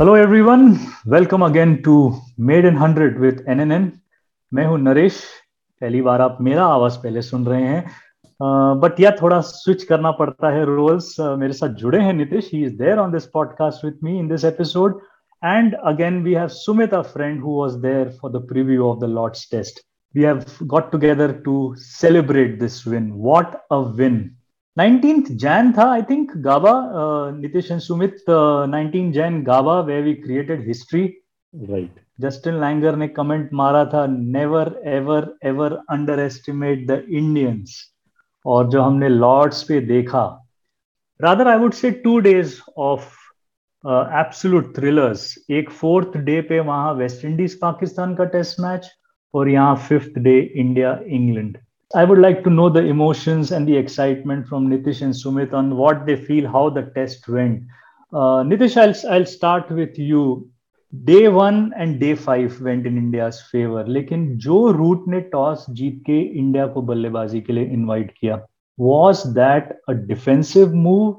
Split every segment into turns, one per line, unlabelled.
Hello everyone welcome again to made in hundred with NNN मैं हूँ नरेश। पहली बार आप मेरा आवाज़ पहले सुन रहे हैं। बट uh, या थोड़ा स्विच करना पड़ता है रोल्स uh, मेरे साथ जुड़े हैं Nitish. He is there on this podcast with me in this episode and again we have Sumit a friend who was there for the preview of the Lord's test we have got together to celebrate this win. What a win. 19th Jan tha, I think, Gaba, uh, Nitish and Sumit, uh, 19 Jan Gaba, where we created history.
Right.
Justin Langer ने comment मारा था never ever ever underestimate the Indians और जो हमने Lord's पे देखा rather I would say two days of uh, absolute thrillers एक fourth day पे वहाँ वेस्ट इंडीज पाकिस्तान का टेस्ट मैच और यहाँ fifth day India England I would like to know the emotions and the excitement from Nitish and Sumit on what they feel, how the test went. Uh, Nitish, I'll, I'll start with you. Day one and day five went in India's favor, लेकिन जो root ने toss जीत के India को बल्लेबाजी के लिए invite किया was that a defensive move?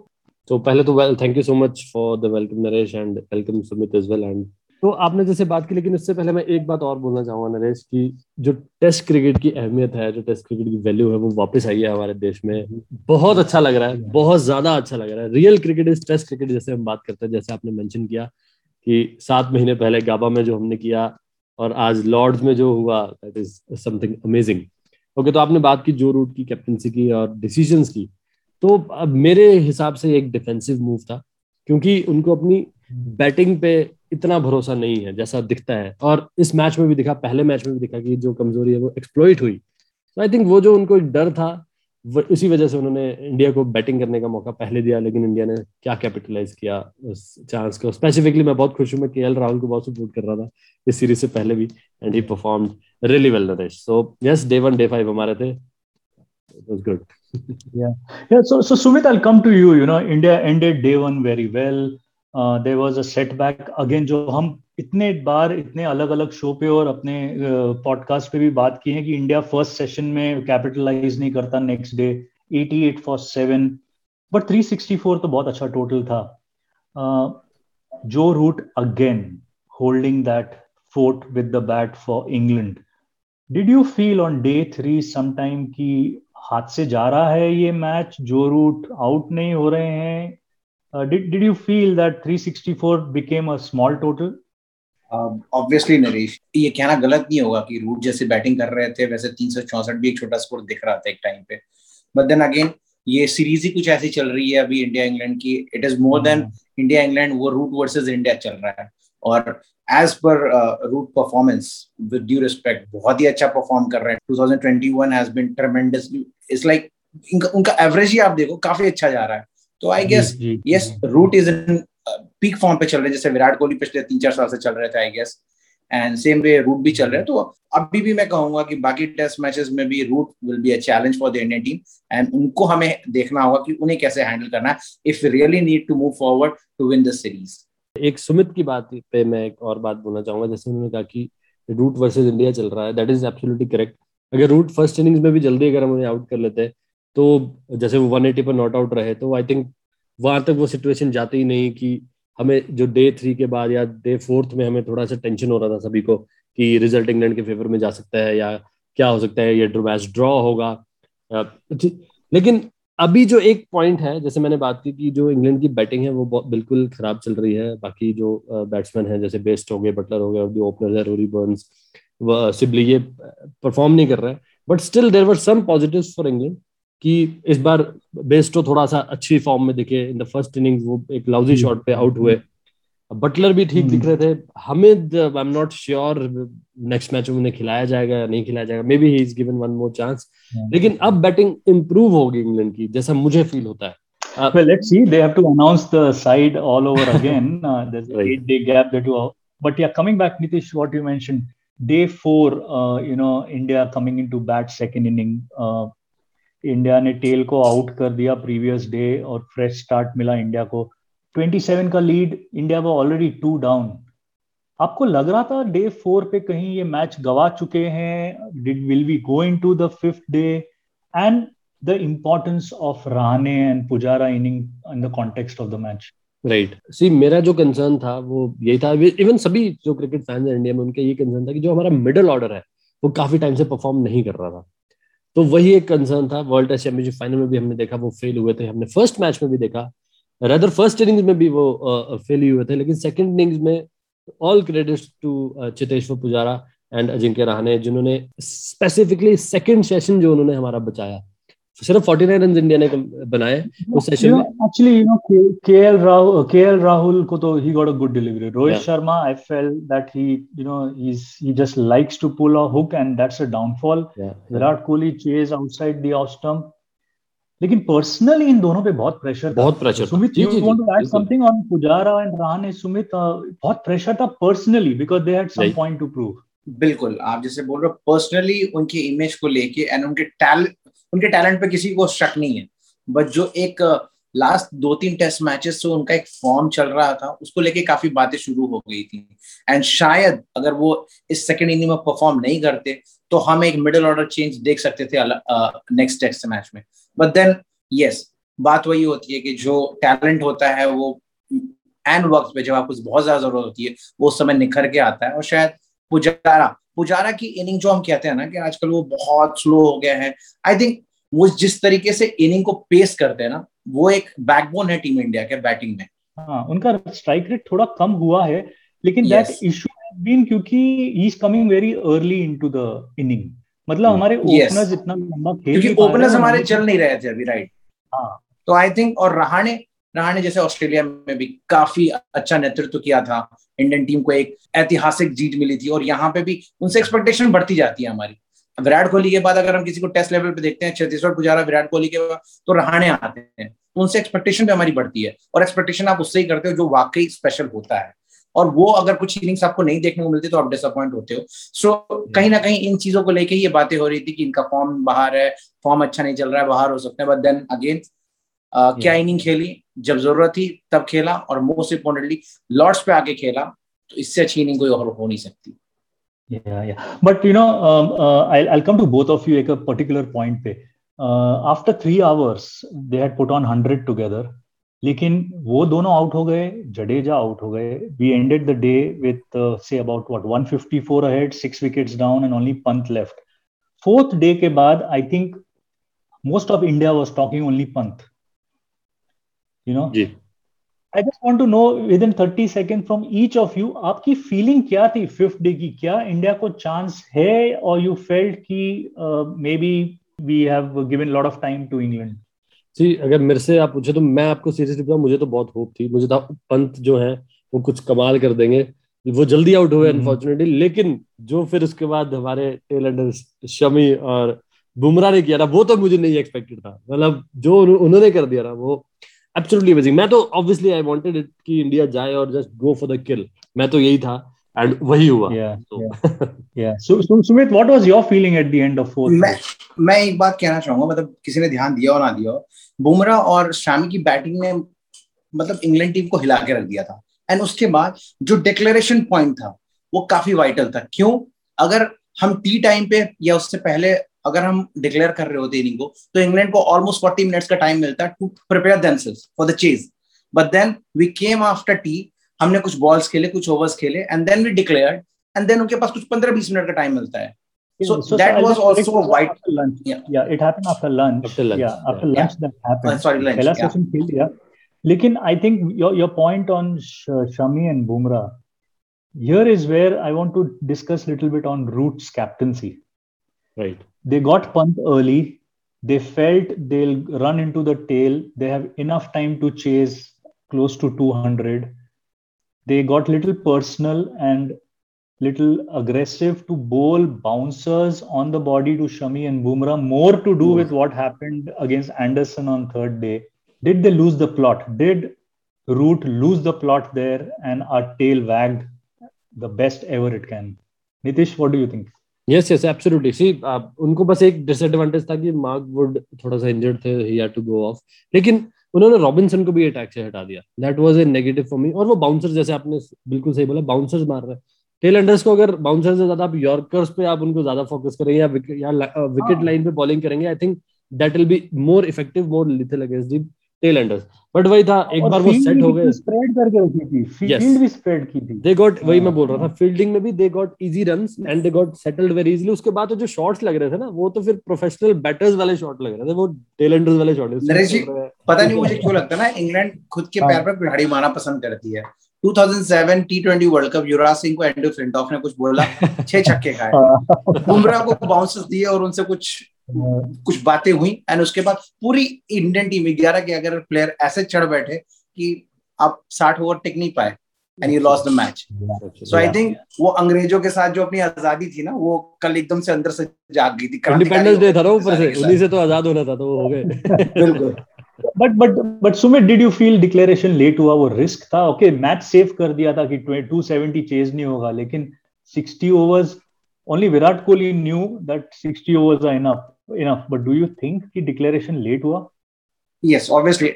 So पहले तो well, thank you so much for the welcome Naresh and welcome Sumit as well and तो आपने जैसे बात की लेकिन उससे पहले मैं एक बात और बोलना चाहूँगा नरेश की जो टेस्ट क्रिकेट की अहमियत है जो टेस्ट क्रिकेट की वैल्यू है वो वापस आई है हमारे देश में। बहुत अच्छा लग रहा है बहुत ज़्यादा अच्छा लग रहा है। Real cricket is test cricket जैसे हम बात करते हैं जैसे आपने मेंशन किया कि सात महीने पहले गाबा में जो हमने किया और आज लॉर्ड्स में जो हुआ that is something amazing okay तो आपने बात की जो रूट की कैप्टनसी की और डिसीज़न की। तो अब मेरे हिसाब से एक डिफेंसिव मूव था क्योंकि उनको अपनी बैटिंग पे इतना भरोसा नहीं है, जैसा दिखता है। और इस मैच में भी दिखा, पहले मैच में भी दिखा कि जो कमज़ोरी है वो एक्सप्लोइट हुई। तो आई थिंक वो जो उनको एक डर था उसी वजह से उन्होंने इंडिया को बैटिंग करने का मौका पहले दिया, लेकिन इंडिया ने क्या कैपिटलाइज किया उस चांस को। स्पेसिफिकली मैं बहुत खुश हूँ, मैं के राहुल को बहुत सपोर्ट कर रहा था इस सीरीज़ से पहले भी and he perform really well Naresh so yes day one day five हमारे थे। It was good
yeah. Yeah, so so sumit i'll come to you you know, india ended day one very well there was a setback again जो हम इतने बार इतने अलग अलग show पे और अपने पॉडकास्ट uh, पे भी बात की है कि इंडिया फ़र्स्ट सेशन में कैपिटलाइज नहीं करता next day 88 for seven but 364 तो बहुत अच्छा टोटल था. Uh, Joe Root again holding that fort with the bat for England did you feel on day three sometime कि हाथ से जा रहा है ये मैच जो रूट आउट नहीं हो रहे हैं? Uh, did, did you feel that 364 became a small total?
Obviously uh, Naresh ये कहना गलत नहीं होगा कि रूट जैसे बैटिंग कर रहे थे वैसे तीन सौ चौसठ भी एक छोटा स्कोर दिख रहा था एक टाइम पे। बट देन अगेन ये सीरीज़ ही कुछ ऐसी चल रही है अभी इंडिया इंग्लैंड की। It is more than India England वो रूट वर्सेस इंडिया चल रहा है। और as per Root performance with due respect बहुत ही अच्छा परफॉर्म कर रहे हैं। 2021 has been tremendously it's like उनका एवरेज ही आप देखो काफ़ी अच्छा जा रहा है। तो I guess yes Root is in peak form पे चल रहे जैसे विराट कोहली पिछले तीन चार साल से चल रहे थे I guess and same way Root भी चल रहे हैं। तो अभी भी मैं कहूँगा कि बाकी टेस्ट मैचेस में भी Root will be a challenge for the Indian team and उनको हमें देखना होगा कि उन्हें कैसे हैंडल करना है if really need to move forward to win the series
एक सुमित की बात पे मैं एक और बात बोलना चाहूँगा। जैसे उन्होंने कहा कि रूट वर्सेस इंडिया चल रहा है दैट इज़ एब्सोल्युटली करेक्ट अगर रूट फ़र्स्ट इनिंग्स में भी जल्दी अगर हम उन्हें आउट कर लेते हैं तो जैसे वो 180 पर नॉट आउट रहे तो आई थिंक वहाँ तक वो सिचुएशन जाती ही नहीं कि हमें जो डे थ्री के बाद या डे फोर्थ में हमें थोड़ा सा टेंशन हो रहा था सभी को कि रिज़ल्ट इंग्लैंड के फेवर में जा सकता है या क्या हो सकता है, ये मैच ड्रॉ होगा। लेकिन अभी जो एक पॉइंट है, जैसे मैंने बात की कि जो इंग्लैंड की बैटिंग है वो बिल्कुल खराब चल रही है। बाकी जो बैट्समैन है, जैसे बेस्ट हो गए बटलर हो गए ओपनर है रोरी बर्न्स सिबली ये परफॉर्म नहीं कर रहे। हैं but still there were some positive for England कि इस बार बेस्टो थोड़ा सा अच्छी फॉर्म में दिखे इन द फ़र्स्ट इनिंग्स वो एक लाउजी शॉट पे आउट हुए बटलर भी ठीक दिख रहे थे Hameed I am not sure next match में उन्हें खिलाया जाएगा या नहीं खिलाया जाएगा may be he is given one more chance लेकिन अब बैटिंग इंप्रूव होगी इंग्लैंड की जैसा मुझे फील होता है
Uh, well, let's see. They have to announce the side all over again. Uh, there's right. eight day gap that you. But yeah, coming back, Nitish, what you mentioned, day four, uh, you know, India coming into bat second inning. India ने tail को out कर दिया previous day और fresh start मिला India को। 27 का lead India वो already two down आपको लग रहा था डे फोर पे कहीं ये मैच गवा चुके हैं? Did will we go in to the fifth day and the importance of Rahane and Pujara inning in the context of the
match right. See मेरा जो कंसर्न था, वो यही था। इवन सभी जो क्रिकेट फैंस है इंडिया में, उनका ये कंसर्न था कि जो हमारा मिडिल ऑर्डर है, वो काफ़ी टाइम से परफॉर्म नहीं कर रहा था। तो वही एक कंसर्न था वर्ल्ड टेस्ट चैंपियनशिप फाइनल में भी हमने देखा, वो फेल हुए थे। हमने फ़र्स्ट मैच में भी देखा। रदर फ़र्स्ट इनिंग्स में भी वो फेल हुए थे। लेकिन सेकंड इनिंग्स में all credits to Cheteshwar Pujara and Ajinkya Rahane जिन्होंने स्पेसिफिकली सेकेंड सेशन जो उन्होंने हमारा बचाया। सिर्फ़ 49 रन इंडिया ने बनाए उस सेशन में
actually you know KL Rahul KL Rahul को तो he got a good delivery Rohit Sharma I felt that he you know he he just likes to pull a hook and that's a downfall Virat Kohli chase outside the off stump लेकिन personally इन दोनों पे बहुत pressure
बहुत pressure
Sumit you want to add something on Pujara and Rahane Sumit बहुत pressure था personally because they had some point to prove
बिल्कुल। आप जैसे बोल रहे हो पर्सनली उनकी इमेज को लेके एंड उनके टैलेंट उनके टैलेंट पे किसी को शक नहीं है। बट जो एक लास्ट दो तीन टेस्ट मैचेस से उनका एक फॉर्म चल रहा था, उसको लेके काफ़ी बातें शुरू हो गई थी। एंड शायद अगर वो इस सेकेंड इनिंग में परफॉर्म नहीं करते तो हम एक मिडिल ऑर्डर चेंज देख सकते थे नेक्स्ट टेस्ट मैच में। बट देन यस बात वही होती है कि जो टैलेंट होता है, वो एंड वक्त पे जब आपको बहुत ज़्यादा ज़रूरत होती है, वो उस समय निखर के आता है। और शायद पुजारा पुजारा की इनिंग जो हम कहते हैं ना कि आजकल वो बहुत स्लो हो गया है। आई थिंक वो जिस तरीके से इनिंग को पेस करते हैं ना वो एक बैकबोन है टीम इंडिया के बैटिंग में।
हाँ उनका स्ट्राइक रेट थोड़ा कम हुआ है लेकिन दैट इशू बीन क्योंकि he is coming very early into the inning मतलब hmm. हमारे ओपनर्स इतना लंबा
खेल क्योंकि ओपनर्स हमारे चल नहीं रहे थे अभी राइट हाँ। तो आई थिंक और रहाणे रहाणे जैसे ऑस्ट्रेलिया में भी काफ़ी अच्छा नेतृत्व किया था। इंडियन टीम को एक ऐतिहासिक जीत मिली थी और यहाँ पे भी उनसे एक्सपेक्टेशन बढ़ती जाती है हमारी। विराट कोहली के बाद अगर हम किसी को टेस्ट लेवल पे देखते हैं छत्तीसगढ़ पुजारा विराट कोहली के बाद तो रहाणे आते हैं। उनसे एक्सपेक्टेशन भी हमारी बढ़ती है और एक्सपेक्टेशन आप उससे ही करते हो जो वाकई स्पेशल होता है। और वो अगर कुछ इनिंग्स आपको नहीं देखने को मिलती तो आप डिसअपॉइंट होते हो। सो so, कहीं ना कहीं इन चीज़ों को लेके ये बातें हो रही थी कि इनका फॉर्म बाहर है फॉर्म अच्छा नहीं चल रहा है बाहर हो सकते हैं बट देन अगेन क्या इनिंग खेली? जब ज़रूरत थी तब खेला और मोस्ट इम्पोर्टेंटली लॉर्ड्स पे आके खेला तो इससे अच्छी इनिंग कोई और हो नहीं सकती।
Yeah yeah. But you know um, uh, I'll, I'll come to both of uh, after three hours they had put on 100 together लेकिन वो दोनों आउट हो गए जडेजा आउट हो गए. We ended the day with say about what 154 ahead six wickets down and only Pant left fourth day के बाद I think most of India was talking only Pant you know I just want to know within 30 second from each of you आपकी feeling क्या थी fifth day की? क्या India को chance है और यू फेल्ट कि maybe we have given lot of time to England
जी अगर मेरे से आप पूछे तो मैं आपको सीरियसली बताऊँ मुझे तो बहुत होप थी। मुझे था पंत जो है वो कुछ कमाल कर देंगे। वो जल्दी आउट हुए अनफॉर्चुनेटली हम्म। लेकिन जो फिर उसके बाद हमारे टेल शमी और बुमराह ने किया था वो तो मुझे नहीं एक्सपेक्टेड था। मतलब जो उन्होंने कर दिया था वो एब्सोल्युटली अमेजिंग मैं तो ऑब्वियसली आई वांटेड इट कि इंडिया जाए और just go for the kill मैं तो यही था एंड वही हुआ.
Yeah so Sumit what was your feeling at the end of fourth
मैं मैं एक बात कहना चाहूँगा मतलब किसी ने ध्यान दिया और ना दिया बुमराह और शामी की बैटिंग ने मतलब इंग्लैंड टीम को हिला के रख दिया था. एंड उसके बाद जो डिक्लेरेशन पॉइंट था वो काफ़ी वाइटल था. क्यों? अगर हम टी टाइम पे या उससे पहले अगर हम डिक्लेयर कर रहे होते इनिंग को तो इंग्लैंड को ऑलमोस्ट फोर्टी मिनट्स का टाइम मिलता है to prepare for the chase but then we came after tea हमने कुछ बॉल्स खेले कुछ ओवर्स खेले and then we declare and then उनके पास कुछ पंद्रह बीस मिनट का टाइम मिलता है.
लेकिन I think your point on Shami and Bumrah here is where I want to discuss little bit on Root's captaincy
right
they got punt early. They felt they'll run into the tail. They have enough time to chase close to 200. They got little personal and little aggressive to bowl bouncers on the body to Shami and Bumrah, more to do with what happened against Anderson on third day. Did they lose the plot? Did Root lose the plot there and our tail wagged the best ever it can? Nitish, what do you think?
Yes yes absolutely see उनको बस एक disadvantage था कि Mark Wood थोड़ा सा injured थे he had to go off लेकिन उन्होंने रॉबिन्सन को भी अटैक से हटा दिया। That was a negative for me और वो बाउंसर जैसे आपने बिल्कुल सही बोला बाउंसर्स मार रहे हैं। टेल एंडर्स को अगर बाउंसर से ज़्यादा आप यॉर्कर्स पे आप उनको ज़्यादा फोकस करेंगे या विकेट या विकेट लाइन पे बॉलिंग करेंगे I think that will be more effective more lethal against the tail enders but वही था एक बार वो सेट हो गए।
स्प्रेड करके रखी थी फ़ील्ड भी स्प्रेड की थी।
दे गॉट वही मैं बोल रहा था फील्डिंग में भी they got easy runs and they got settled very easily उसके बाद तो जो शॉट्स लग रहे थे ना वो तो फिर प्रोफेशनल बैटर्स वाले शॉट लग रहे थे वो टेल एंडर्स वाले शॉट
नरेश जी पता नहीं मुझे क्यों लगता है ना इंग्लैंड खुद के हाँ। पैर पर कुल्हाड़ी मारना पसंद करती है। 2007 T world cup Yuvraj Singh को एंड्रू फ्लिंटॉफ ने कुछ बोला छह छक्के खाए। हाँ। बुमराह को बाउंसेस दिए और उनसे कुछ कुछ बातें हुई एंड उसके बाद पूरी इंडियन टीम ग्यारह के अगर प्लेयर ऐसे चढ़ बैठे कि आप साठ ओवर टिक नहीं पाए and you lost the match so I think वो अंग्रेज़ों के साथ जो अपनी आज़ादी थी ना वो कल एकदम से अंदर से जाग गई थी
इंडिपेंडेंस डे था ना ऊपर से उन्हीं से तो आज़ाद होना था तो वो हो गए।
बिल्कुल। But but but Sumit did you feel declaration late हुआ वो रिस्क था? ओके मैच सेव कर दिया था कि 270 चेज नहीं होगा लेकिन 60 overs only Virat Kohli knew that 60 overs are enough enough but do you think कि डिक्लेरेशन लेट हुआ
यस ऑब्वियसली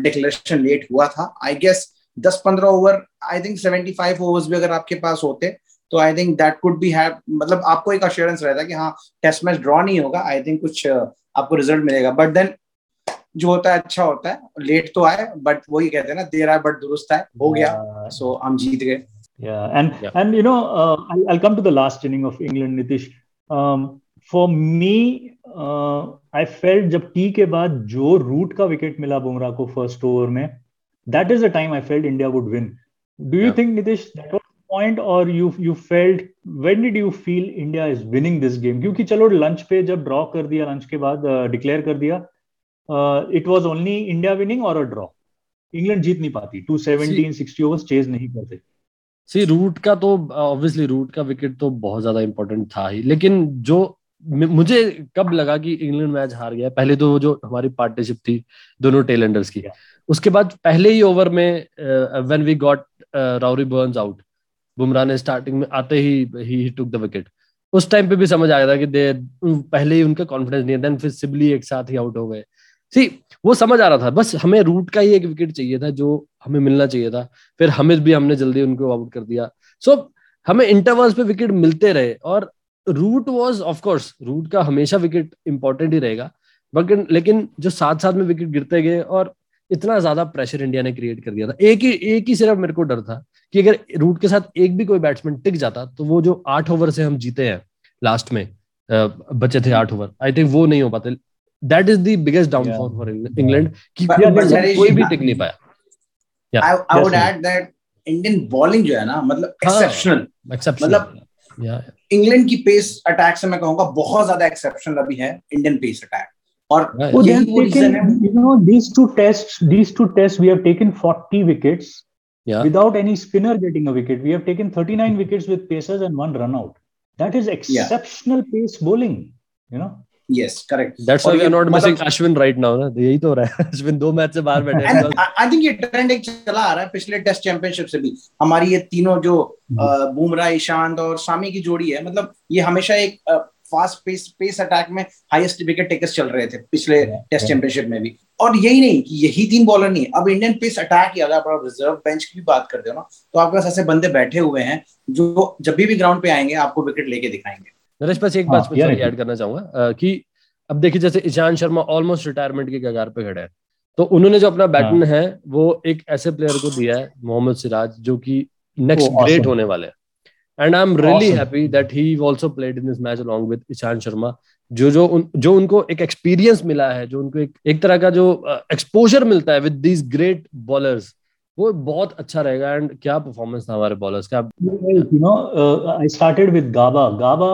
डिक्लेरेशन लेट हुआ था I guess 10 15 over I think 75 overs भी अगर आपके पास होते तो I think that could be have मतलब आपको एक अश्योरेंस रहता कि हाँ टेस्ट मैच ड्रॉ नहीं होगा आई थिंक कुछ uh, आपको रिज़ल्ट मिलेगा. बट देन जो होता है अच्छा होता है लेट तो आए बट वही कहते हैं ना देर आए बट दुरुस्त है हो गया. सो हम जीत गए.
Yeah, and yeah. and you know, uh, I'll, I'll come to the last inning of England, Nitish. Um, for me, uh, I felt जब टी के बाद जो रूट का विकेट मिला बुमराह को फ़र्स्ट ओवर में that is the time I felt India would win. Do you yeah. think Nitish that was the point or you you felt when did you feel India is winning this game? क्योंकि चलो lunch पे जब draw कर दिया lunch के बाद declare uh, कर दिया it was only India winning और अ ड्रॉ इंग्लैंड जीत नहीं पाती 217 60 ओवर्स चेज नहीं करते
सी रूट का तो ऑब्वियसली रूट का विकेट तो बहुत ज़्यादा इंपॉर्टेंट था ही लेकिन जो मुझे कब लगा कि इंग्लैंड मैच हार गया पहले तो जो हमारी पार्टनरशिप थी दोनों टेलेंडर्स की। उसके बाद पहले ही ओवर में when we got Rory Burns out Bumrah ने स्टार्टिंग में आते ही ही टुक द विकेट उस टाइम पे भी समझ आया था कि दे पहले ही उनका कॉन्फिडेंस नहीं देन फिर सिबली एक साथ ही आउट हो गए। सी वो समझ आ रहा था बस हमें रूट का ही एक विकेट चाहिए था जो हमें मिलना चाहिए था। फिर हमें भी हमने जल्दी उनको आउट कर दिया। सो so, हमें इंटरवल्स पे विकेट मिलते रहे और रूट वॉज़ ऑफकोर्स रूट का हमेशा विकेट इंपॉर्टेंट ही रहेगा। बट लेकिन जो साथ साथ में विकेट गिरते गए और इतना ज़्यादा प्रेशर इंडिया ने क्रिएट कर दिया था। एक ही एक ही सिर्फ़ मेरे को डर था कि अगर रूट के साथ एक भी कोई बैट्समैन टिक जाता तो वो जो आठ ओवर से हम जीते हैं लास्ट में बचे थे आठ ओवर आई थिंक वो नहीं हो पाते। That is the biggest downfall for England कि कोई भी टिक नहीं पाया।
I would add that Indian bowling जो है ना मतलब एक्सेप्शनल मतलब इंग्लैंड की पेस अटैक से मैं कहूँगा बहुत ज़्यादा एक्सेप्शनल अभी है इंडियन पेस अटैक और
oh, you know these two tests these two tests we have taken 40 wickets yeah. without any spinner getting a wicket we have taken 39 wickets with pacers and one run out that is exceptional yeah. pace bowling you know
yes correct.
That's why we are not missing ashwin right now na? यही तो हो रहा है। Ashwin दो match से बाहर बैठे
हैं। आई थिंक ये ट्रेंड एक चला आ रहा है पिछले टेस्ट चैंपियनशिप से भी। हमारी ये तीनों जो बुमराह ईशांत और सामी की जोड़ी है मतलब ये हमेशा एक फास्ट पेस पेस अटैक में हाईएस्ट विकेट टेकर्स चल रहे थे पिछले टेस्ट चैंपियनशिप में भी। और यही नहीं कि यही तीन बॉलर नहीं अब इंडियन पेस अटैक ही अगर आप रिज़र्व बेंच की भी बात करते हो ना तो आपके पास ऐसे बंदे बैठे हुए हैं जो जब भी ग्राउंड पे आएँगे आपको विकेट लेके दिखाएँगे।
नरेश बस एक बात हाँ, ऐड करना चाहूँगा कि अब देखिए जैसे ईशान शर्मा ऑलमोस्ट रिटायरमेंट के कगार पे खड़े हैं तो उन्होंने जो अपना बैटन हाँ। है वो एक ऐसे प्लेयर को दिया है मोहम्मद सिराज जो कि नेक्स्ट ग्रेट होने वाले हैं। And I am really happy that he also played in this match along with Ishant Sharma जो जो उन, जो उनको एक एक्सपीरियंस मिला है जो उनको एक एक तरह का जो एक्सपोजर uh, मिलता है विद दीज ग्रेट बॉलर्स वो बहुत अच्छा रहेगा एंड क्या परफॉर्मेंस था हमारे बॉलर्स का?
You know I started with Gabba Gabba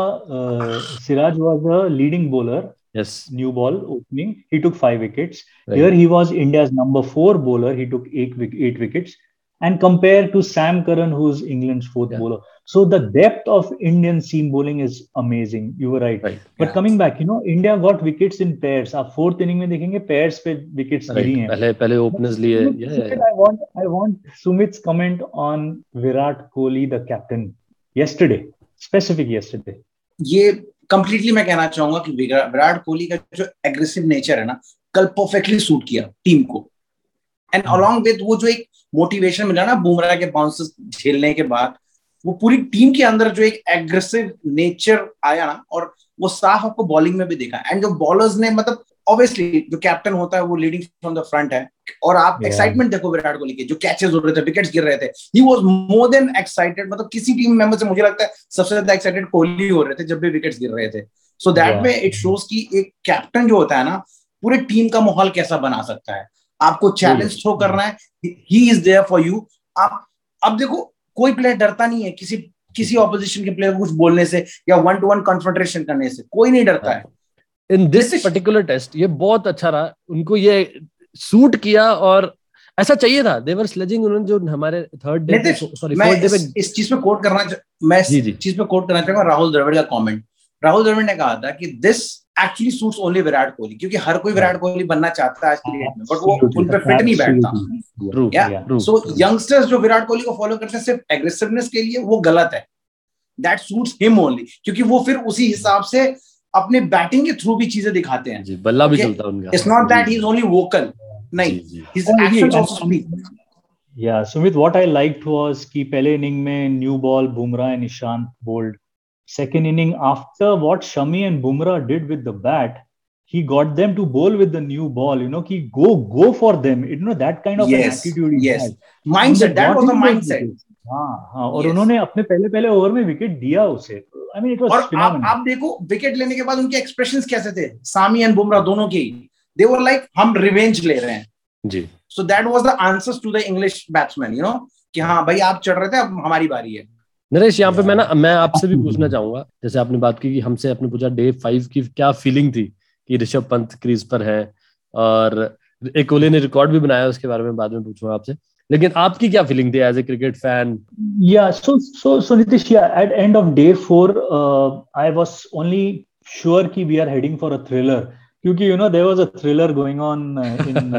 Siraj was a leading bowler
yes
new ball opening he took five wickets here he was India's number four bowler he took eight wickets and compare to Sam Curran, who's England's fourth yeah. bowler. So the depth of Indian seam bowling is amazing. You were right. right. But yeah. coming back, you know, India got wickets in pairs. आप fourth inning में देखेंगे pairs पे wickets right. गिरी हैं.
पहले पहले openers लिए. Yeah, yeah,
yeah. I want I want Sumit's comment on Virat Kohli, the captain, yesterday, specific yesterday.
ये completely मैं कहना चाहूँगा कि विराट कोहली का जो एग्रेसिव नेचर है ना कल परफेक्टली सूट किया टीम को एंड अलॉन्ग विद वो जो एक मोटिवेशन मिला ना बुमराह के बाउंसेस झेलने के बाद वो पूरी टीम के अंदर जो एक एग्रेसिव नेचर आया ना और वो साफ़ आपको बॉलिंग में भी देखा। एंड जो बॉलर्स ने मतलब ऑब्वियसली जो कैप्टन होता है वो लीडिंग फ्रॉम द फ्रंट है। और आप एक्साइटमेंट yeah. देखो विराट कोहली के जो कैचेस हो रहे थे विकेट्स गिर रहे थे। He was more than excited मतलब किसी टीम मेंबर से मुझे लगता है सबसे ज़्यादा एक्साइटेड कोहली हो रहे थे जब भी विकेट्स गिर रहे थे। सो दैट में इट शोज़ कि एक कैप्टन जो होता है ना पूरे टीम का माहौल कैसा बना सकता है। आपको चैलेंज थ्रो करना है। He is there for you आप अब देखो कोई प्लेयर डरता नहीं है किसी किसी ऑपोजिशन के प्लेयर को कुछ बोलने से या वन टू वन कन्फ्रंटेशन करने से। कोई नहीं डरता है।
इन दिस पर्टिकुलर टेस्ट ये बहुत अच्छा रहा। उनको ये सूट किया और ऐसा चाहिए था। देवर स्लेजिंग उन्होंने जो हमारे थर्ड डे
सॉरी डे पे इस चीज़ पे कोट करना मैं इस चीज़ पे कोट करना चाहूँगा राहुल द्रविड़ का कमेंट राहुल द्रविड़ ने कहा था कि this actually suits only Virat Kohli क्योंकि हर कोई विराट कोहली बनना चाहता है आज क्रिकेट में बट वो उन पे फिट नहीं बैठता। सो यंगस्टर्स जो विराट कोहली को फॉलो करते हैं सिर्फ़ एग्रेसिवनेस के लिए वो गलत है। दैट सूट्स हिम ओनली क्योंकि वो फिर उसी हिसाब से अपने बैटिंग के थ्रू भी चीज़ें दिखाते हैं।
जी बल्ला भी चलता है उनका।
It's not that he is only vocal नहीं his actions also speak
yeah Sumit what I liked was कि पहले इनिंग में new ball Bumrah and Nishant bowled second inning after what Shami and Bumrah did with the bat, he got them to bowl with the new ball. You know, he go go for them. You know that kind of
yes,
attitude.
Yes, mindset. That was the mindset.
हाँ हाँ और yes. उन्होंने अपने पहले पहले over में wicket दिया उसे आई मीन इट वाज
और आप, आप देखो विकेट लेने के बाद उनके एक्सप्रेशंस कैसे थे सामी एंड बुमराह दोनों के दे वर लाइक हम रिवेंज ले रहे हैं
जी
so that was the answers to the English batsman you know कि हाँ भाई आप चढ़ रहे थे अब हमारी बारी है
नरेश यहाँ पे मैं ना मैं आपसे भी पूछना चाहूँगा। जैसे आपने बात की कि हमसे आपने पूछा डे फाइव की क्या फीलिंग थी कि ऋषभ पंत क्रीज पर है? और एक कोहली ने रिकॉर्ड भी बनाया उसके बारे में बाद में पूछूँगा आपसे। लेकिन आपकी क्या फीलिंग थी एज ए क्रिकेट फ़ैन
या सो so so Nitish yeah at end of day four I was only sure कि we are heading for a thriller क्योंकि you know there was a thriller going on in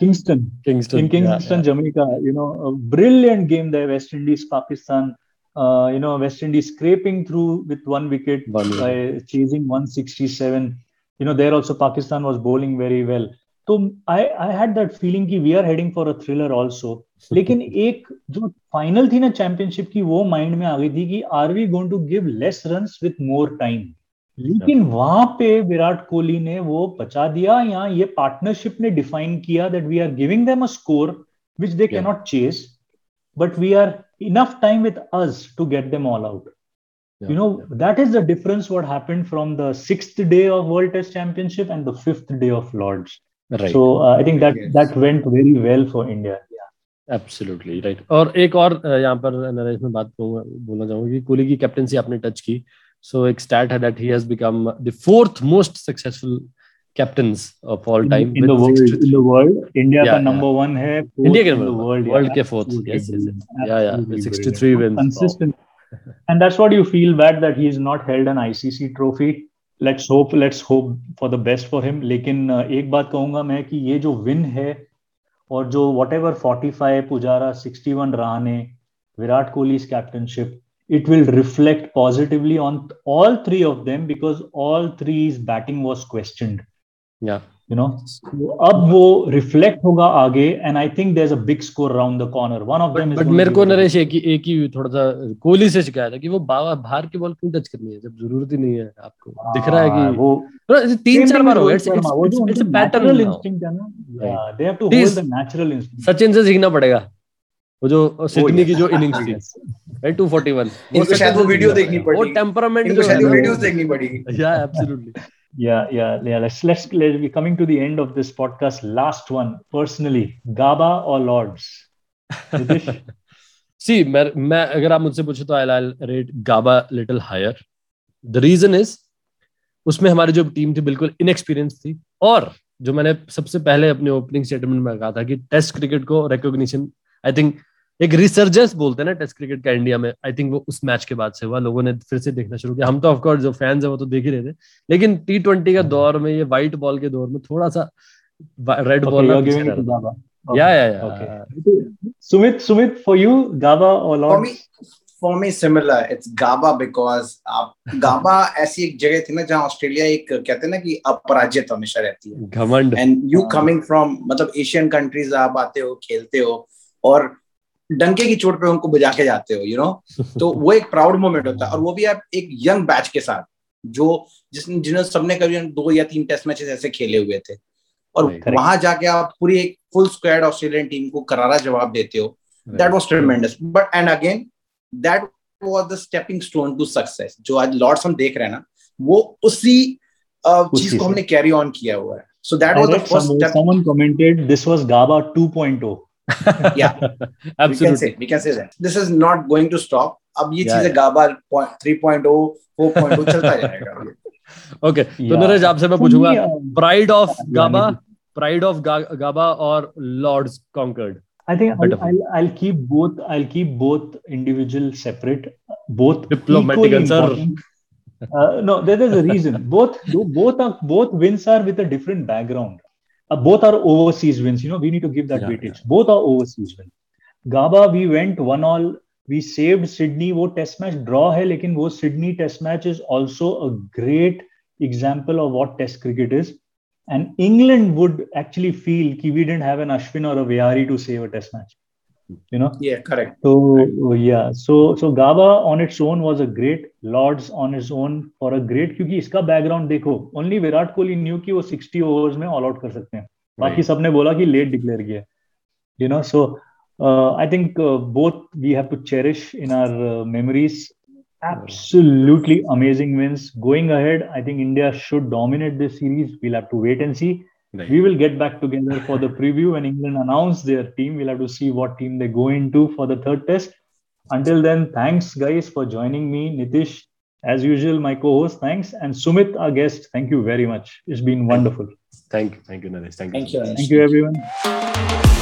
Kingston
Kingston
in Kingston Jamaica you know brilliant game there West Indies Pakistan uh, you know, West Indies scraping through with one wicket one by chasing 167. You know, there also Pakistan was bowling very well. तो I I had that feeling कि we are heading for a thriller also लेकिन एक जो final थी ना championship की वो mind में आ गई थी कि are we going to give less runs with more time लेकिन वहाँ पे विराट कोहली ने वो बचा दिया या ये पार्टनरशिप ने डिफाइन किया that we are giving them a score which they can not chase but we are enough time with us to get them all out. Yeah, you know, yeah. that is the difference what happened from the sixth day of World Test Championship and the fifth day of Lords. Right. So uh, I think that yes. that went very well for India.
Absolutely right और एक और यहाँ पर नरेश में बात बोलना चाहूंगा कि कोहली की कैप्टनसी आपने टच की सो एक स्टैट है that he has become the fourth most successful captains of all time
in the world India का नंबर वन है
इंडिया के वर्ल्ड वर्ल्ड के fourth yes yeah yeah 63 wins
consistent and that's what you feel bad that he is not held an ICC trophy let's hope let's hope for the best for him लेकिन एक बात कहूँगा मैं कि ये जो win है और जो whatever forty five Pujara sixty one ran ने Virat Kohli captainship it will reflect positively on all three of them because all three is batting was question
yeah.
You know अब वो रिफ्लेक्ट होगा आगे and I think there is a big score around the corner one of them
but मेरे को नरेश एक ही एक ही थोड़ा सा कोहली से शिकायत है कि वो बाहर की बॉल क्यों टच करनी है? जब ज़रूरत ही नहीं है आपको। हाँ, दिख रहा है कि वो तीन चार बार हो it's it's a pattern instinct है ना they have to hold the natural instinct Sachin से सीखना पड़ेगा। वो जो सिडनी की जो इनिंग्स थी। राइट 241
वो शायद वो वीडियो देखनी पड़ेगी
वो टेंपरामेंट
जो शायद वीडियोस देखनी पड़ेगी
yeah absolutely
yeah yeah yeah. Let's let's let's be coming to the end of this podcast. Last one, personally, gaba or lords?
See, मैं मैं, अगर आप मुझसे पूछे तो I I'll rate Gabba little higher the reason is उसमें हमारी जो टीम थी बिल्कुल इनएक्सपीरियंस थी। और जो मैंने सबसे पहले अपने ओपनिंग स्टेटमेंट में कहा था कि टेस्ट क्रिकेट को रिकॉग्निशन आई थिंक एक रिसर्जेंस बोलते हैं ना टेस्ट क्रिकेट का इंडिया में। आई थिंक वो उस मैच के बाद से हुआ। लोगों ने फिर से देखना शुरू किया। हम तो ऑफकोर्स जो फैंस है वो तो देख ही रहे थे। लेकिन टी ट्वेंटी का दौर में ये व्हाइट बॉल के दौर में थोड़ा सा रेड बॉल या या या
Sumit Sumit for you Gabba और Lord
for me similar. It's gaba because आप गाबा ऐसी एक जगह थी ना जहाँ ऑस्ट्रेलिया एक कहते हैं ना कि अपराजित हमेशा रहती है।
घमंड।
एंड यू कमिंग फ्रॉम मतलब एशियन कंट्रीज़ आप आते हो खेलते हो और डंके की चोट पे उनको बजा के जाते हो यू you नो know? तो वो एक प्राउड मोमेंट होता है और वो भी आप एक यंग बैच के साथ जो जिस जिन्होंने सबने कभी दो या तीन टेस्ट मैचेस ऐसे खेले हुए थे। और वहाँ जाके आप पूरी एक फुल स्क्वाड ऑस्ट्रेलियन टीम को करारा जवाब देते हो। That was tremendous but and again that was the stepping stone to success जो आज लॉर्ड्स हम देख रहे हैं ना वो उसी चीज़ को हमने कैरी ऑन किया हुआ है।
So that was the first step someone commented this was gaba 2.0
yeah absolutely we can, say, we can say that this is not going to stop अब ये चीज़ें गाबा 3.0 4.0 चलता जाएगा
ओके तो नरेश आपसे मैं पूछूँगा pride of Gabba pride of Gabba और Lord's conquered
I think I'll, I'll, I'll, keep both. I'll keep both individual separate. Both
diplomatic answer.
Uh, no, there is a reason. Both both are both wins are with a different background. Uh, both are overseas wins. You know, we need to give that yeah, weightage. Yeah. Both are overseas wins. Gaba, we went one all we saved Sydney वो test match draw है लेकिन वो Sydney test match is also a great example of what test cricket is and England would actually feel कि we didn't have an Ashwin और a Vihari to save a test match you know
yeah correct
so yeah so so gaba on its own was a great lords on its own for a great क्योंकि इसका background देखो only Virat Kohli new कि वो 60 overs में all out कर सकते हैं बाकी सबने बोला कि लेट डिक्लेयर किया you know so uh, I think uh, both we have to cherish in our uh, memories. Absolutely amazing wins. Going ahead, I think India should dominate this series. We'll have to wait and see. Right. We will get back together for the preview when England announce their team. We'll have to see what team they go into for the third test. Until then, thanks guys for joining me. Nitish, as usual, my co-host, thanks. And Sumit, our guest, thank you very much. It's been wonderful.
Thank you. Thank you, Naresh.
Thank you. Thank you,
thank you everyone.